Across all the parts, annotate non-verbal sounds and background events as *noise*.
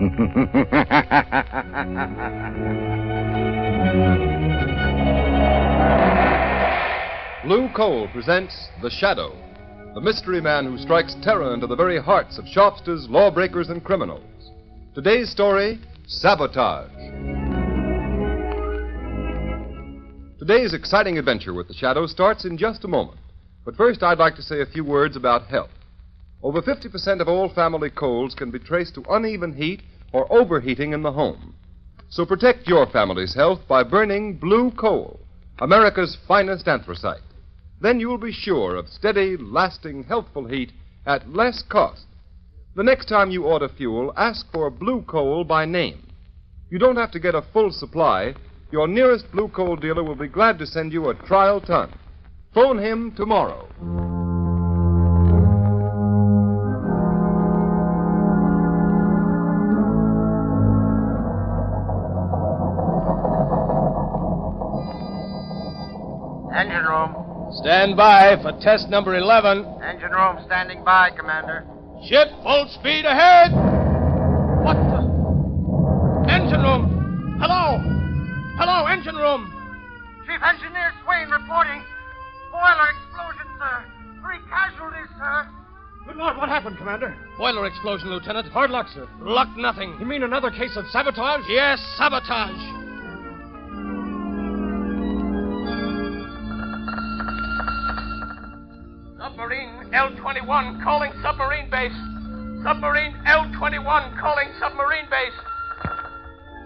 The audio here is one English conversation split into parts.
*laughs* Blue Coal presents The Shadow, the mystery man who strikes terror into the very hearts of shopsters, lawbreakers, and criminals. Today's story Sabotage. Today's exciting adventure with The Shadow starts in just a moment. But first, I'd like to say a few words about health. Over 50% of all family colds can be traced to uneven heat or overheating in the home. So protect your family's health by burning blue coal, America's finest anthracite. Then you will be sure of steady, lasting, healthful heat at less cost. The next time you order fuel, ask for blue coal by name. You don't have to get a full supply. Your nearest blue coal dealer will be glad to send you a trial ton. Phone him tomorrow. Stand by for test number 11. Engine room standing by, Commander. Ship full speed ahead. What the? Engine room. Hello. Hello, engine room. Chief Engineer Swain reporting. Boiler explosion, sir. Three casualties, sir. Good Lord, what happened, Commander? Boiler explosion, Lieutenant. Hard luck, sir. Luck nothing. You mean another case of sabotage? Yes, sabotage. L-21 calling submarine base. Submarine L-21 calling submarine base.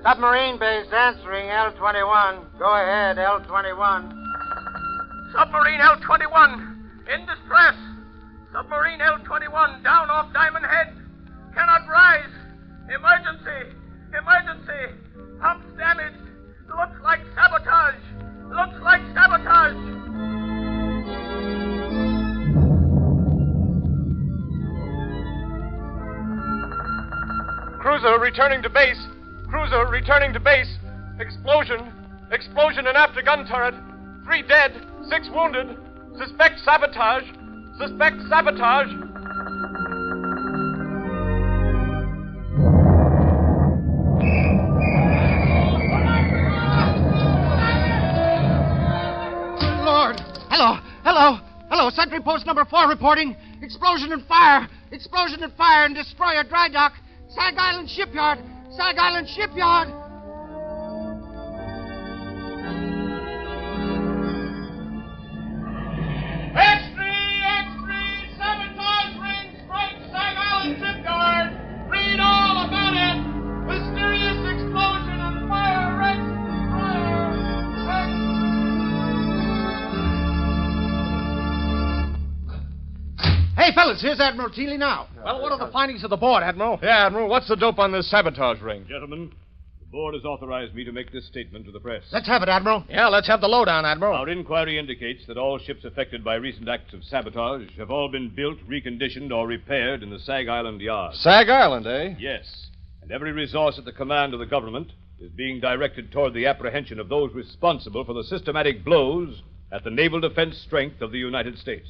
Submarine base answering L-21. Go ahead, L-21. Submarine L-21 in distress. Submarine L-21 down off Diamond Head. Cannot rise. Emergency. Emergency. Pumps damaged. Looks like sabotage. Looks like sabotage. Cruiser returning to base. Cruiser returning to base. Explosion. Explosion in after gun turret. Three dead. Six wounded. Suspect sabotage. Suspect sabotage. Lord. Hello, hello, hello. Sentry post number four reporting. Explosion and fire. Explosion and fire and destroyer dry dock. Sag Island Shipyard. Sag Island Shipyard. Here's Admiral Teely now. Well, what are the findings of the board, Admiral? Yeah, Admiral, what's the dope on this sabotage ring? Gentlemen, the board has authorized me to make this statement to the press. Let's have it, Admiral. Yeah, let's have the lowdown, Admiral. Our inquiry indicates that all ships affected by recent acts of sabotage have all been built, reconditioned, or repaired in the Sag Island yard. Sag Island, eh? Yes, and every resource at the command of the government is being directed toward the apprehension of those responsible for the systematic blows at the naval defense strength of the United States.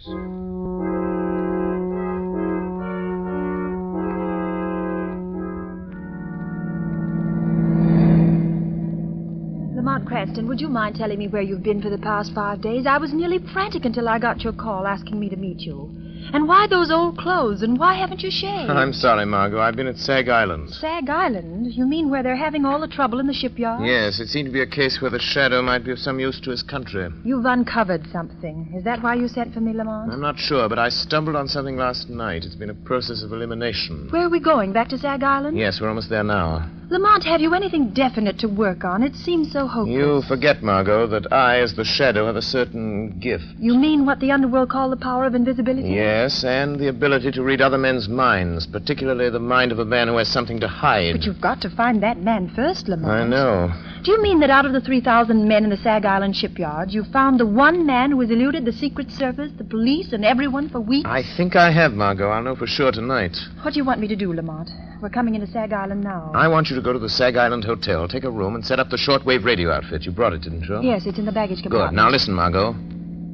Would you mind telling me where you've been for the past five days? I was nearly frantic until I got your call asking me to meet you. And why those old clothes? And why haven't you shaved? I'm sorry, Margot. I've been at Sag Island. Sag Island? You mean where they're having all the trouble in the shipyard? Yes, it seemed to be a case where the shadow might be of some use to his country. You've uncovered something. Is that why you sent for me, Lamont? I'm not sure, but I stumbled on something last night. It's been a process of elimination. Where are we going? Back to Sag Island? Yes, we're almost there now. Lamont, have you anything definite to work on? It seems so hopeless. You forget, Margot, that I, as the shadow, have a certain gift. You mean what the underworld call the power of invisibility? Yes, and the ability to read other men's minds, particularly the mind of a man who has something to hide. But you've got to find that man first, Lamont. I know. Do you mean that out of the 3,000 men in the Sag Island shipyard, you found the one man who has eluded the Secret Service, the police, and everyone for weeks? I think I have, Margot. I'll know for sure tonight. What do you want me to do, Lamont? We're coming into Sag Island now. I want you to go to the Sag Island Hotel, take a room, and set up the shortwave radio outfit. You brought it, didn't you? Yes, it's in the baggage compartment. Good. Now listen, Margot.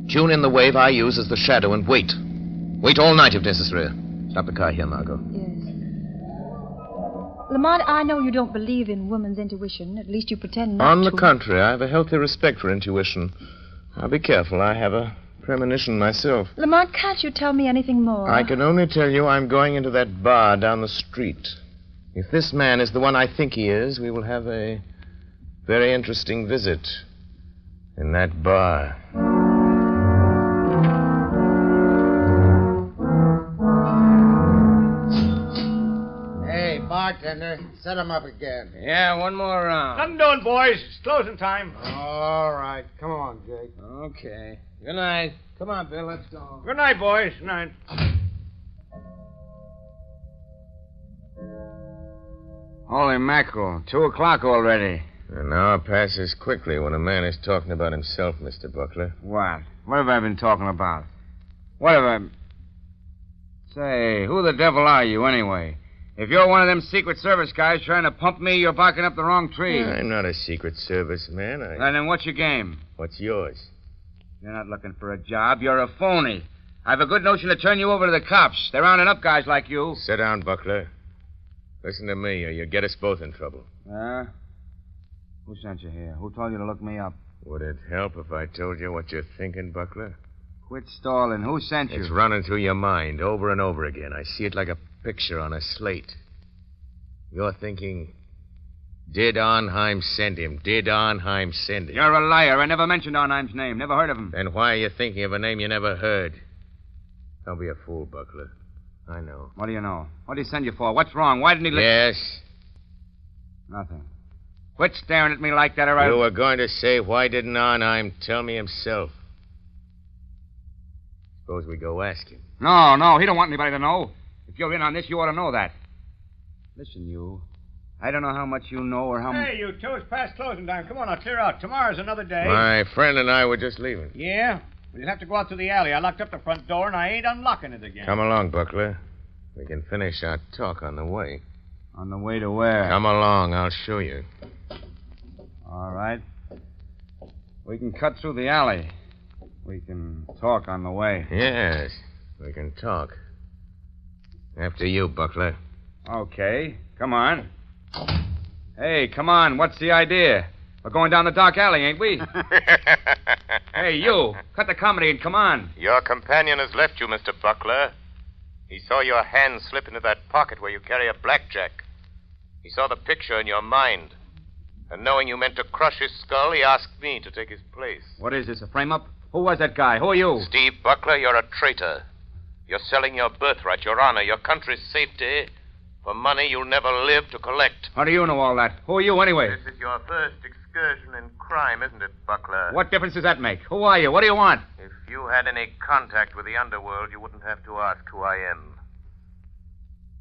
Tune in the wave I use as the shadow and wait. Wait all night if necessary. Stop the car here, Margot. Yes. Lamont, I know you don't believe in woman's intuition. At least you pretend not to. On the to. contrary, I have a healthy respect for intuition. I'll be careful. I have a premonition myself. Lamont, can't you tell me anything more? I can only tell you I'm going into that bar down the street. If this man is the one I think he is, we will have a very interesting visit in that bar. Bartender, set him up again. Yeah, one more round. Nothing doing, boys. It's closing time. All right. Come on, Jake. Okay. Good night. Come on, Bill, let's go. Good night, boys. Good night. Holy mackerel. Two o'clock already. An hour passes quickly when a man is talking about himself, Mr. Buckler. What? What have I been talking about? What have I. Say, who the devil are you, anyway? If you're one of them Secret Service guys trying to pump me, you're barking up the wrong tree. I'm not a Secret Service man. I... And then what's your game? What's yours? You're not looking for a job. You're a phony. I've a good notion to turn you over to the cops. They're rounding up guys like you. Sit down, Buckler. Listen to me, or you'll get us both in trouble. Huh? Who sent you here? Who told you to look me up? Would it help if I told you what you're thinking, Buckler? Quit stalling. Who sent you? It's running through your mind over and over again. I see it like a picture on a slate. You're thinking, did Arnheim send him? Did Arnheim send him? You're a liar. I never mentioned Arnheim's name. Never heard of him. Then why are you thinking of a name you never heard? Don't be a fool, Buckler. I know. What do you know? What did he send you for? What's wrong? Why didn't he let... Yes, Nothing. Quit staring at me like that, or I... you were going to say, why didn't Arnheim tell me himself? Suppose we go ask him. No, no, he don't want anybody to know. If you're in on this, you ought to know that. Listen, you. I don't know how much you know or how much. Hey, you two, it's past closing time. Come on, now, clear out. Tomorrow's another day. My friend and I were just leaving. Yeah? Well, you'll have to go out through the alley. I locked up the front door, and I ain't unlocking it again. Come along, Buckler. We can finish our talk on the way. On the way to where? Come along, I'll show you. All right. We can cut through the alley. We can talk on the way. Yes, we can talk. After you, Buckler. Okay. Come on. Hey, come on. What's the idea? We're going down the dark alley, ain't we? *laughs* hey, you. Cut the comedy and come on. Your companion has left you, Mr. Buckler. He saw your hand slip into that pocket where you carry a blackjack. He saw the picture in your mind. And knowing you meant to crush his skull, he asked me to take his place. What is this, a frame up? Who was that guy? Who are you? Steve Buckler, you're a traitor. You're selling your birthright, your honor, your country's safety for money you'll never live to collect. How do you know all that? Who are you, anyway? This is your first excursion in crime, isn't it, Buckler? What difference does that make? Who are you? What do you want? If you had any contact with the underworld, you wouldn't have to ask who I am.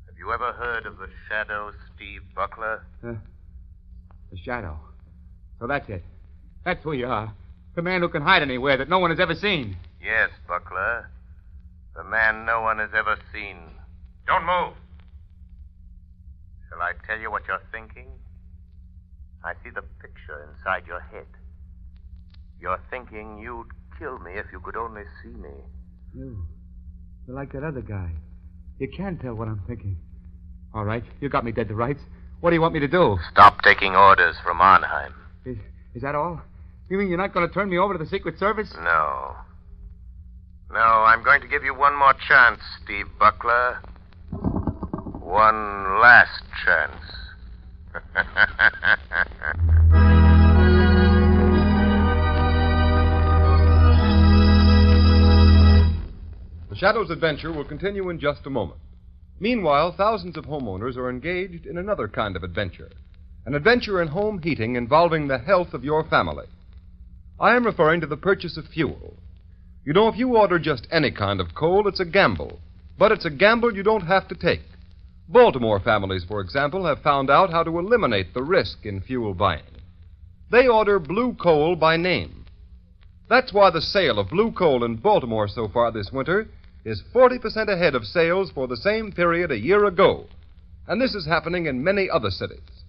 Have you ever heard of the Shadow, Steve Buckler? The shadow. So that's it. That's who you are. The man who can hide anywhere that no one has ever seen. Yes, Buckler. The man no one has ever seen. Don't move. Shall I tell you what you're thinking? I see the picture inside your head. You're thinking you'd kill me if you could only see me. You. You're like that other guy. You can't tell what I'm thinking. All right, you got me dead to rights. What do you want me to do? Stop taking orders from Arnheim. Is, is that all? You mean you're not going to turn me over to the Secret Service? No. No, I'm going to give you one more chance, Steve Buckler. One last chance. *laughs* The Shadow's adventure will continue in just a moment. Meanwhile, thousands of homeowners are engaged in another kind of adventure an adventure in home heating involving the health of your family. I am referring to the purchase of fuel. You know, if you order just any kind of coal, it's a gamble. But it's a gamble you don't have to take. Baltimore families, for example, have found out how to eliminate the risk in fuel buying. They order blue coal by name. That's why the sale of blue coal in Baltimore so far this winter is 40% ahead of sales for the same period a year ago. And this is happening in many other cities.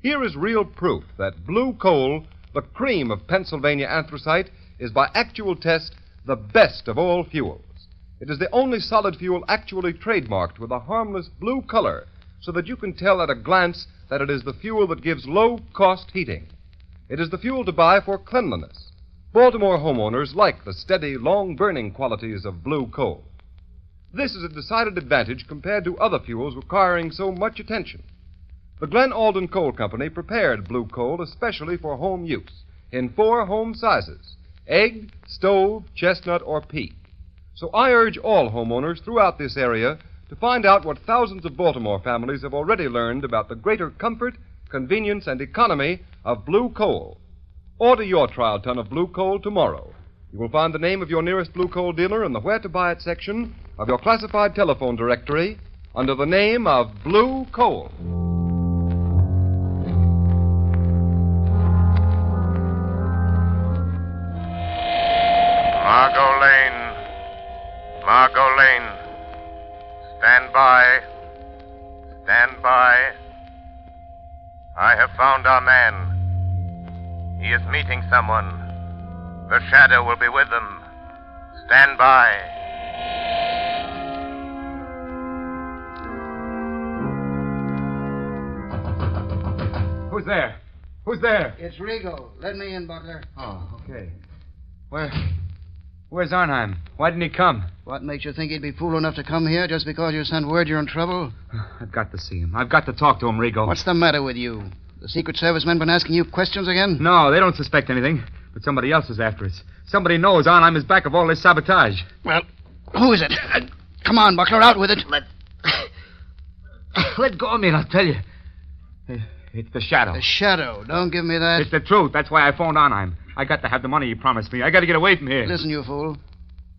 Here is real proof that blue coal, the cream of Pennsylvania anthracite, is by actual test the best of all fuels. It is the only solid fuel actually trademarked with a harmless blue color so that you can tell at a glance that it is the fuel that gives low cost heating. It is the fuel to buy for cleanliness. Baltimore homeowners like the steady, long burning qualities of blue coal. This is a decided advantage compared to other fuels requiring so much attention. The Glen Alden Coal Company prepared blue coal especially for home use in four home sizes egg, stove, chestnut, or pea. So I urge all homeowners throughout this area to find out what thousands of Baltimore families have already learned about the greater comfort, convenience, and economy of blue coal. Order your trial ton of blue coal tomorrow. You will find the name of your nearest blue coal dealer in the Where to Buy It section of your classified telephone directory under the name of Blue Coal. Found our man. He is meeting someone. The shadow will be with them. Stand by. Who's there? Who's there? It's Rigo. Let me in, Buckler. Oh, okay. Where. Where's Arnheim? Why didn't he come? What makes you think he'd be fool enough to come here just because you sent word you're in trouble? *sighs* I've got to see him. I've got to talk to him, Rigo. What's the matter with you? The Secret Service men been asking you questions again? No, they don't suspect anything. But somebody else is after us. Somebody knows Arnheim is back of all this sabotage. Well, who is it? Uh, come on, Buckler, out with it. Let. *laughs* Let go of me and I'll tell you. Uh, it's the shadow. The shadow. Don't give me that. It's the truth. That's why I phoned Arnheim. I got to have the money he promised me. I got to get away from here. Listen, you fool.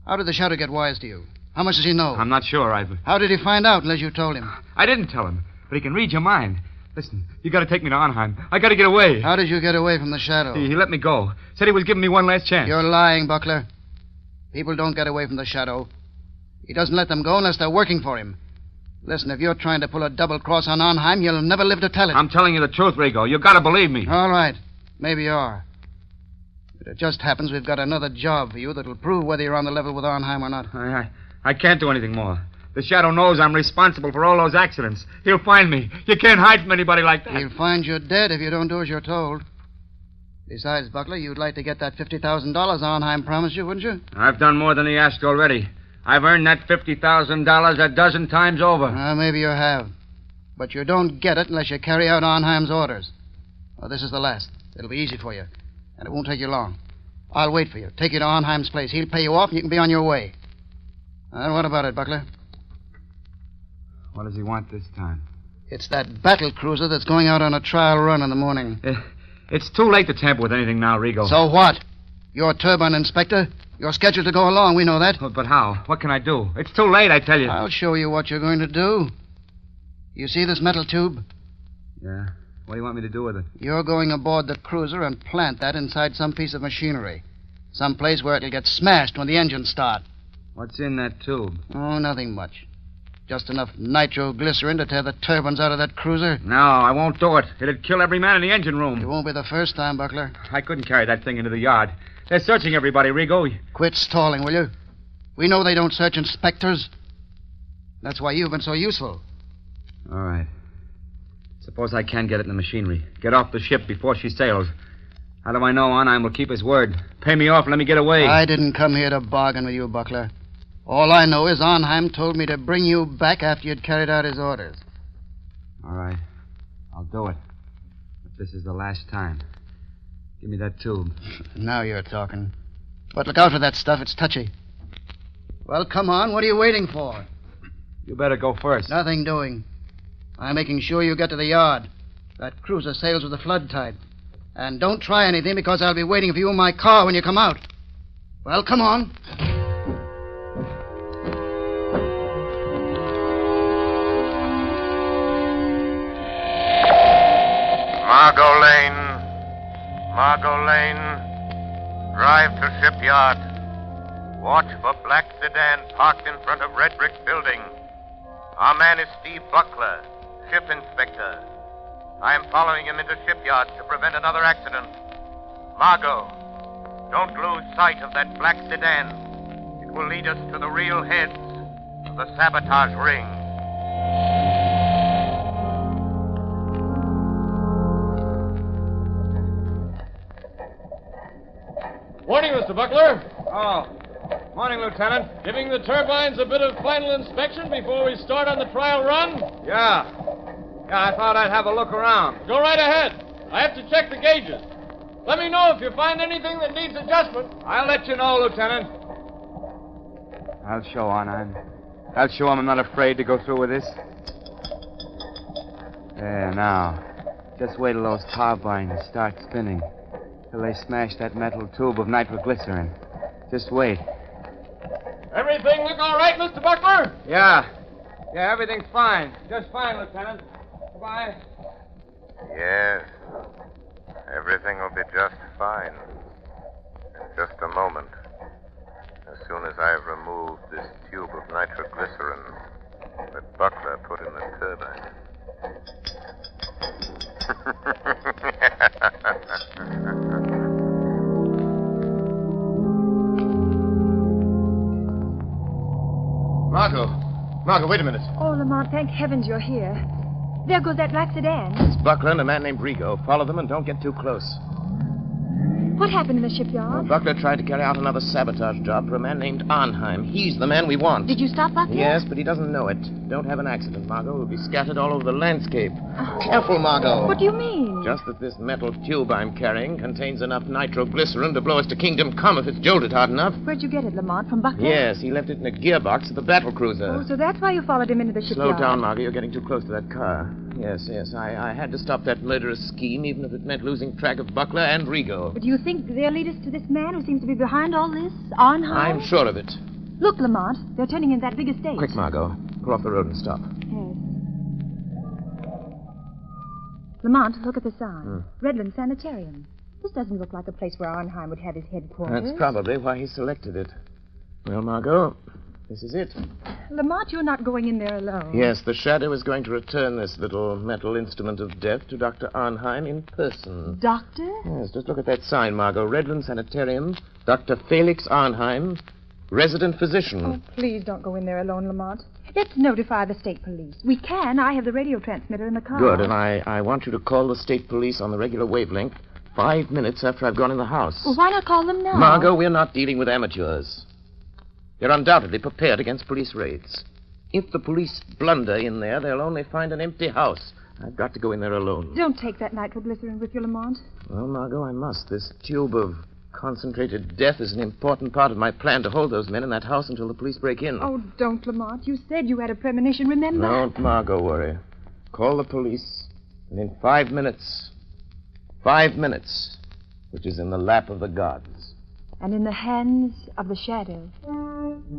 How did the shadow get wise to you? How much does he know? I'm not sure, I've. How did he find out unless you told him? I didn't tell him, but he can read your mind. Listen, you got to take me to Arnheim. I got to get away. How did you get away from the shadow? He, he let me go. Said he was giving me one last chance. You're lying, Buckler. People don't get away from the shadow. He doesn't let them go unless they're working for him. Listen, if you're trying to pull a double cross on Arnheim, you'll never live to tell it. I'm telling you the truth, Rigo. You got to believe me. All right. Maybe you are. But it just happens we've got another job for you that'll prove whether you're on the level with Arnheim or not. I, I, I can't do anything more. The Shadow knows I'm responsible for all those accidents. He'll find me. You can't hide from anybody like that. He'll find you dead if you don't do as you're told. Besides, Buckler, you'd like to get that $50,000 Arnheim promised you, wouldn't you? I've done more than he asked already. I've earned that $50,000 a dozen times over. Uh, maybe you have. But you don't get it unless you carry out Arnheim's orders. Well, this is the last. It'll be easy for you, and it won't take you long. I'll wait for you. Take you to Arnheim's place. He'll pay you off, and you can be on your way. And what about it, Buckler? What does he want this time? It's that battle cruiser that's going out on a trial run in the morning. Eh, It's too late to tamper with anything now, Rigo. So what? You're a turbine inspector. You're scheduled to go along. We know that. But, but how? What can I do? It's too late, I tell you. I'll show you what you're going to do. You see this metal tube? Yeah. What do you want me to do with it? You're going aboard the cruiser and plant that inside some piece of machinery. Some place where it'll get smashed when the engines start. What's in that tube? Oh, nothing much. Just enough nitroglycerin to tear the turbines out of that cruiser. No, I won't do it. It'd kill every man in the engine room. It won't be the first time, Buckler. I couldn't carry that thing into the yard. They're searching everybody, Rigo. Quit stalling, will you? We know they don't search inspectors. That's why you've been so useful. All right. Suppose I can get it in the machinery. Get off the ship before she sails. How do I know Arnheim will keep his word? Pay me off and let me get away. I didn't come here to bargain with you, Buckler. All I know is Arnheim told me to bring you back after you'd carried out his orders. All right. I'll do it. But this is the last time. Give me that tube. Now you're talking. But look out for that stuff. It's touchy. Well, come on. What are you waiting for? You better go first. Nothing doing. I'm making sure you get to the yard. That cruiser sails with the flood tide. And don't try anything because I'll be waiting for you in my car when you come out. Well, come on. Margot Lane. Margot Lane. Drive to shipyard. Watch for black sedan parked in front of red brick building. Our man is Steve Buckler, ship inspector. I am following him into shipyard to prevent another accident. Margot, don't lose sight of that black sedan. It will lead us to the real heads of the sabotage ring. Morning, Mr. Buckler. Oh. Morning, Lieutenant. Giving the turbines a bit of final inspection before we start on the trial run? Yeah. Yeah, I thought I'd have a look around. Go right ahead. I have to check the gauges. Let me know if you find anything that needs adjustment. I'll let you know, Lieutenant. I'll show on. I'm. I'll show him I'm not afraid to go through with this. There, now. Just wait till those turbines start spinning. Till they smash that metal tube of nitroglycerin. Just wait. Everything look all right, Mr. Buckler? Yeah. Yeah, everything's fine. Just fine, Lieutenant. Goodbye. Yes. Everything will be just fine. In just a moment. As soon as I've removed this tube of nitroglycerin that Buckler put in the turbine. *laughs* *laughs* Margot. Margot, wait a minute. Oh, Lamont, thank heavens you're here. There goes that black sedan. It's Buckland a man named Rigo. Follow them and don't get too close. What happened in the shipyard? Buckler tried to carry out another sabotage job for a man named Arnheim. He's the man we want. Did you stop Buckler? Yes, but he doesn't know it. Don't have an accident, Margot. We'll be scattered all over the landscape. Careful, Margot. What do you mean? Just that this metal tube I'm carrying contains enough nitroglycerin to blow us to Kingdom Come if it's jolted hard enough. Where'd you get it, Lamont? From Buckler? Yes, he left it in a gearbox at the battle cruiser. Oh, so that's why you followed him into the shipyard. Slow down, Margot. You're getting too close to that car. Yes, yes. I, I had to stop that murderous scheme, even if it meant losing track of Buckler and Rigo. But do you think they'll lead us to this man who seems to be behind all this? Arnheim? I'm sure of it. Look, Lamont, they're turning in that big estate. Quick, Margot. Pull off the road and stop. Yes. Lamont, look at the sign. Hmm. Redland Sanitarium. This doesn't look like a place where Arnheim would have his headquarters. That's probably why he selected it. Well, Margot, this is it. Lamont, you're not going in there alone. Yes, the Shadow is going to return this little metal instrument of death to Dr. Arnheim in person. Doctor? Yes, just look at that sign, Margot. Redland Sanitarium, Dr. Felix Arnheim, resident physician. Oh, please don't go in there alone, Lamont. Let's notify the state police. We can. I have the radio transmitter in the car. Good, and I, I want you to call the state police on the regular wavelength five minutes after I've gone in the house. Well, why not call them now? Margot, we're not dealing with amateurs. They're undoubtedly prepared against police raids. If the police blunder in there, they'll only find an empty house. I've got to go in there alone. Don't take that nitroglycerin with you, Lamont. Well, Margot, I must. This tube of concentrated death is an important part of my plan to hold those men in that house until the police break in. Oh, don't, Lamont. You said you had a premonition, remember? Don't, Margot, worry. Call the police, and in five minutes, five minutes, which is in the lap of the gods. And in the hands of the shadow. Well,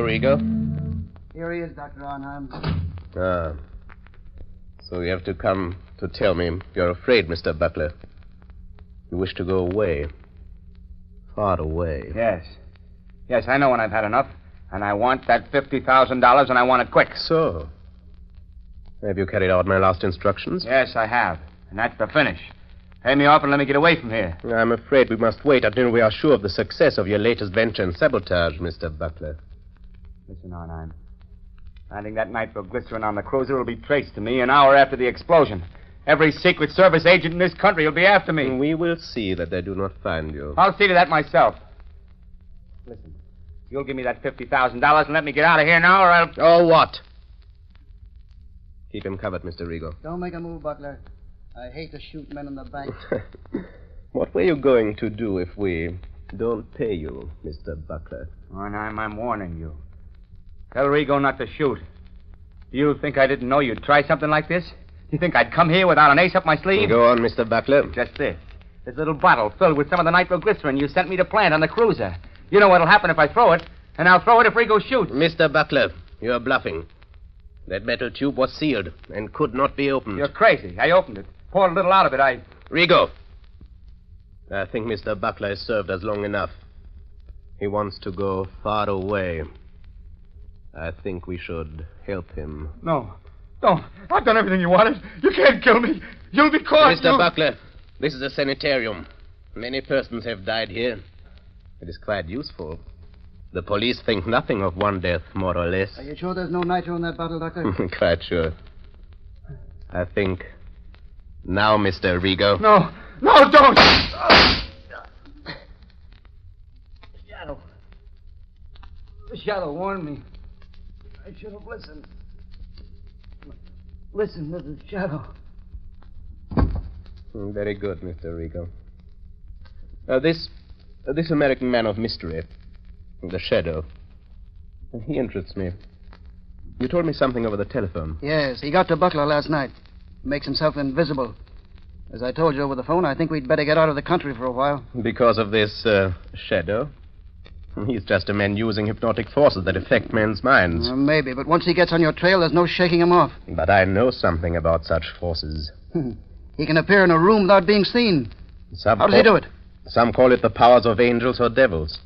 Rigo? Here he is, Dr. Arnheim. Ah. So you have to come to tell me you're afraid, Mr. Buckler. You wish to go away. Far away. Yes. Yes, I know when I've had enough. And I want that $50,000, and I want it quick. So? Have you carried out my last instructions? Yes, I have. And that's the finish. Pay me off and let me get away from here. I'm afraid we must wait until we are sure of the success of your latest venture in sabotage, Mr. Buckler. Listen, Arnheim. Finding that nitroglycerin on the cruiser will be traced to me an hour after the explosion. Every Secret Service agent in this country will be after me. We will see that they do not find you. I'll see to that myself. Listen, you'll give me that $50,000 and let me get out of here now, or I'll. Oh, what? Keep him covered, Mr. Rigo. Don't make a move, Buckler. I hate to shoot men in the bank. *laughs* what were you going to do if we don't pay you, Mr. Buckler? Arnheim, I'm warning you. Tell Rigo not to shoot. Do you think I didn't know you'd try something like this? Do you think I'd come here without an ace up my sleeve? Go on, Mr. Buckler. Just this. This little bottle filled with some of the nitroglycerin you sent me to plant on the cruiser. You know what'll happen if I throw it, and I'll throw it if Rigo shoots. Mr. Buckler, you're bluffing. That metal tube was sealed and could not be opened. You're crazy. I opened it. Poured a little out of it. I. Rigo. I think Mr. Buckler has served us long enough. He wants to go far away. I think we should help him. No. Don't. I've done everything you wanted. You can't kill me. You'll be caught. Mr. You'll- Buckler, this is a sanitarium. Many persons have died here. It is quite useful. The police think nothing of one death, more or less. Are you sure there's no nitro in that bottle, Doctor? *laughs* quite sure. I think. Now, Mr. Rigo. no. No, don't. Shadow. The shadow warned me. I should have listened. Listen to the shadow. Mm, Very good, Mr. Rigo. Uh, this, uh, this American man of mystery, the Shadow, he interests me. You told me something over the telephone. Yes, he got to Buckler last night. Makes himself invisible. As I told you over the phone, I think we'd better get out of the country for a while. Because of this uh, Shadow? *laughs* He's just a man using hypnotic forces that affect men's minds. Uh, maybe, but once he gets on your trail, there's no shaking him off. But I know something about such forces. he can appear in a room without being seen. Some How does he do it? Some call it the powers of angels or devils.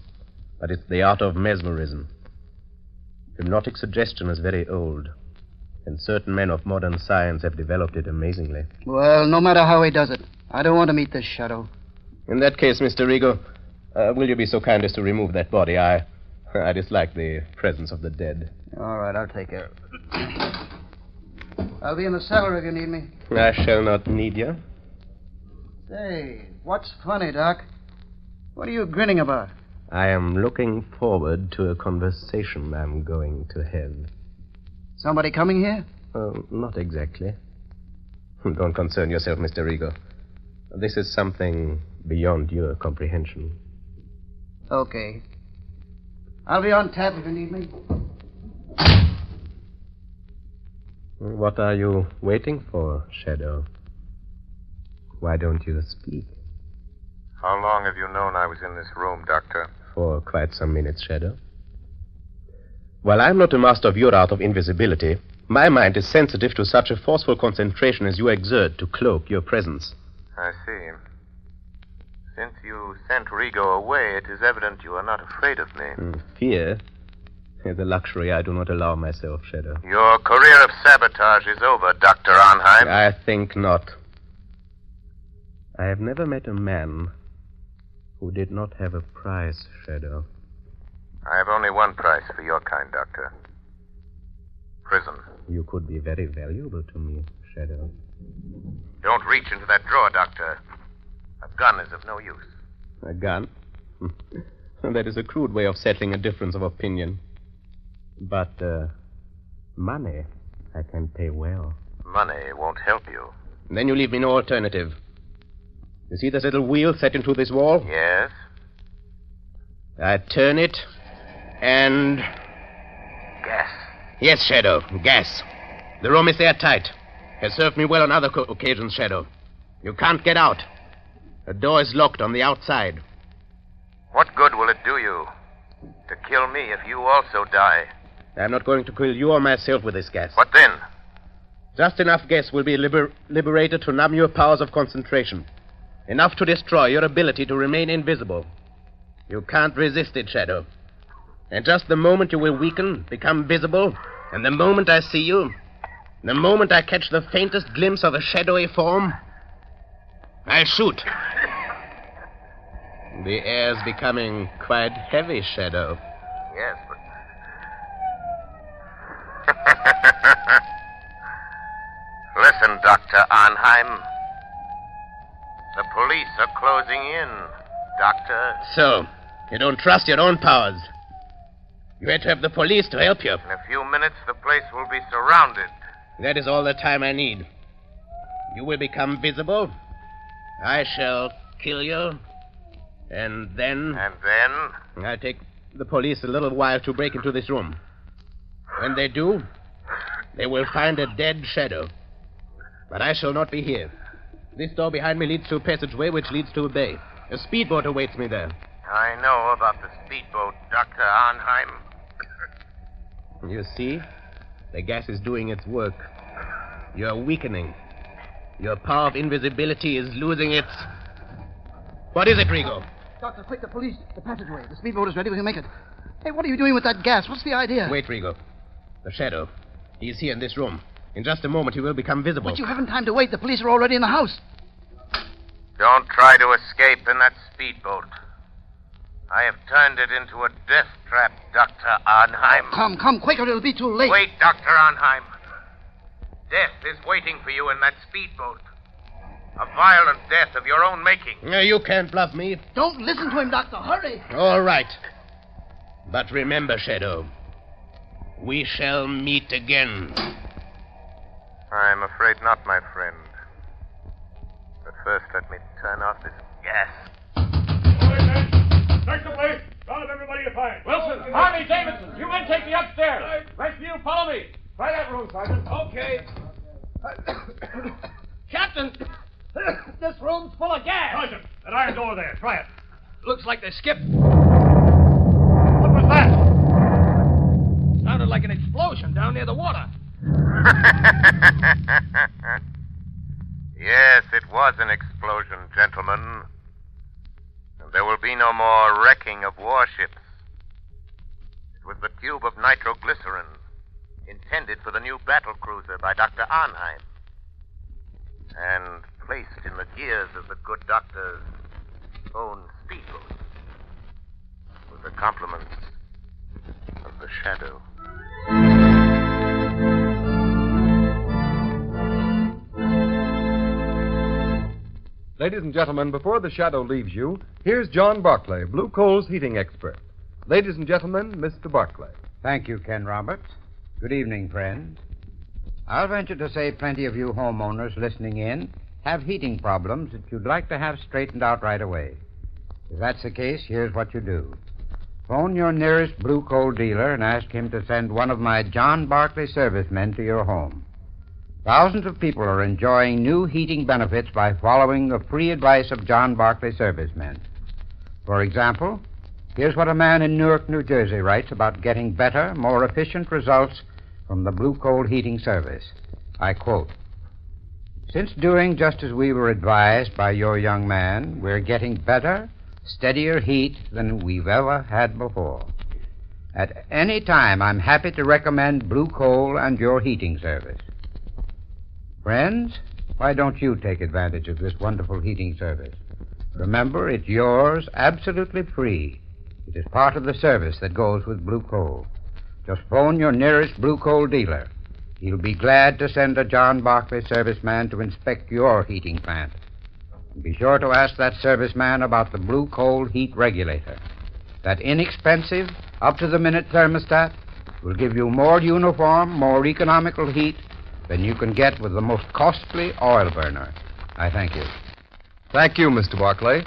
But it's the art of mesmerism. Hypnotic suggestion is very old. And certain men of modern science have developed it amazingly. Well, no matter how he does it, I don't want to meet this shadow. In that case, Mr. Rigo, uh, will you be so kind as to remove that body? I, I dislike the presence of the dead. All right, I'll take care of it. I'll be in the cellar if you need me. I shall not need you. Say, what's funny, Doc? What are you grinning about? I am looking forward to a conversation I'm going to have. Somebody coming here? Uh, not exactly. *laughs* Don't concern yourself, Mr. Rigo. This is something beyond your comprehension. Okay. I'll be on tap if you need me. What are you waiting for, Shadow? Why don't you speak? How long have you known I was in this room, Doctor? For quite some minutes, Shadow. While I'm not a master of your art of invisibility, my mind is sensitive to such a forceful concentration as you exert to cloak your presence. I see. Since you sent Rigo away, it is evident you are not afraid of me. Mm, Fear *laughs* is a luxury I do not allow myself, Shadow. Your career of sabotage is over, Dr. Arnheim. I think not. I have never met a man who did not have a price, Shadow. I have only one price for your kind, Doctor. Prison. You could be very valuable to me, Shadow. Don't reach into that drawer, Doctor. A gun is of no use. A gun? *laughs* that is a crude way of settling a difference of opinion. But, uh, money I can pay well. Money won't help you. Then you leave me no alternative. You see this little wheel set into this wall? Yes? I turn it, and. Gas. Yes, Shadow, gas. The room is airtight. Has served me well on other co- occasions, Shadow. You can't get out. The door is locked on the outside. What good will it do you to kill me if you also die? I'm not going to kill you or myself with this gas. What then? Just enough gas will be liber- liberated to numb your powers of concentration. Enough to destroy your ability to remain invisible. You can't resist it, Shadow. And just the moment you will weaken, become visible, and the moment I see you, the moment I catch the faintest glimpse of a shadowy form, I shoot. The air's becoming quite heavy, Shadow. Yes, but. *laughs* Listen, Dr. Arnheim. The police are closing in, Doctor. So, you don't trust your own powers. You had to have the police to help you. In a few minutes, the place will be surrounded. That is all the time I need. You will become visible. I shall kill you. And then. And then? I take the police a little while to break into this room. When they do, they will find a dead shadow. But I shall not be here. This door behind me leads to a passageway which leads to a bay. A speedboat awaits me there. I know about the speedboat, Dr. Arnheim. *laughs* You see? The gas is doing its work. You're weakening. Your power of invisibility is losing its. What is it, Rigo? Doctor, quick, the police. The passageway. The speedboat is ready. We can make it. Hey, what are you doing with that gas? What's the idea? Wait, Rigo. The shadow. He's here in this room. In just a moment, he will become visible. But you haven't time to wait. The police are already in the house. Don't try to escape in that speedboat. I have turned it into a death trap, Dr. Arnheim. Come, come, quicker. It'll be too late. Wait, Dr. Arnheim. Death is waiting for you in that speedboat. A violent death of your own making. No, you can't bluff me. Don't listen to him, Doctor. Hurry. All right. But remember, Shadow, we shall meet again. I'm afraid not, my friend. But first, let me turn off this gas. Search the place. Round up everybody you find. Wilson, Harvey, Davidson, you men take me upstairs. Rest of you follow me. Try that room, Sergeant. Okay. *coughs* Captain, this room's full of gas. Sergeant, that iron door there. Try it. Looks like they skipped. What was that? Sounded like an explosion down near the water. *laughs* yes, it was an explosion, gentlemen. And there will be no more wrecking of warships. It was the tube of nitroglycerin intended for the new battle cruiser by Dr. Arnheim. And placed in the gears of the good doctor's own speedboat. With the compliments of the shadow. Ladies and gentlemen, before the shadow leaves you, here's John Barclay, Blue Coal's heating expert. Ladies and gentlemen, Mr. Barclay. Thank you, Ken Roberts. Good evening, friends. I'll venture to say plenty of you homeowners listening in have heating problems that you'd like to have straightened out right away. If that's the case, here's what you do. Phone your nearest blue coal dealer and ask him to send one of my John Barclay servicemen to your home. Thousands of people are enjoying new heating benefits by following the free advice of John Barclay servicemen. For example, here's what a man in Newark, New Jersey writes about getting better, more efficient results from the Blue Coal Heating Service. I quote Since doing just as we were advised by your young man, we're getting better, steadier heat than we've ever had before. At any time, I'm happy to recommend Blue Coal and your heating service. Friends, why don't you take advantage of this wonderful heating service? Remember, it's yours absolutely free. It is part of the service that goes with Blue Coal. Just phone your nearest Blue Coal dealer. He'll be glad to send a John Barclay serviceman to inspect your heating plant. And be sure to ask that serviceman about the Blue Coal heat regulator. That inexpensive, up to the minute thermostat will give you more uniform, more economical heat than you can get with the most costly oil burner. I thank you. Thank you, Mr. Barclay.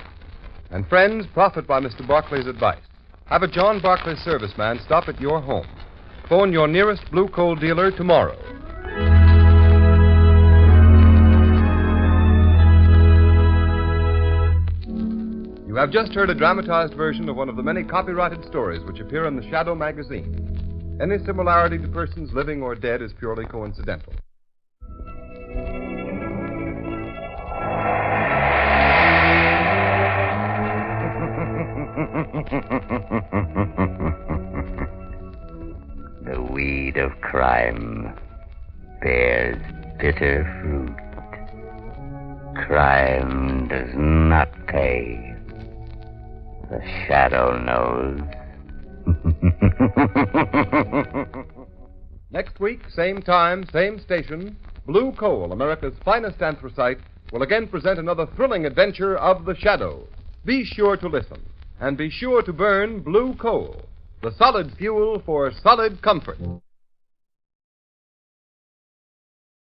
And friends, profit by Mr. Barclay's advice. Have a John Barclay serviceman stop at your home. Phone your nearest Blue Coal dealer tomorrow. You have just heard a dramatized version of one of the many copyrighted stories which appear in the Shadow magazine. Any similarity to persons living or dead is purely coincidental. *laughs* the weed of crime bears bitter fruit. Crime does not pay. The shadow knows. *laughs* Next week, same time, same station, Blue Coal, America's finest anthracite, will again present another thrilling adventure of the Shadow. Be sure to listen, and be sure to burn Blue Coal, the solid fuel for solid comfort.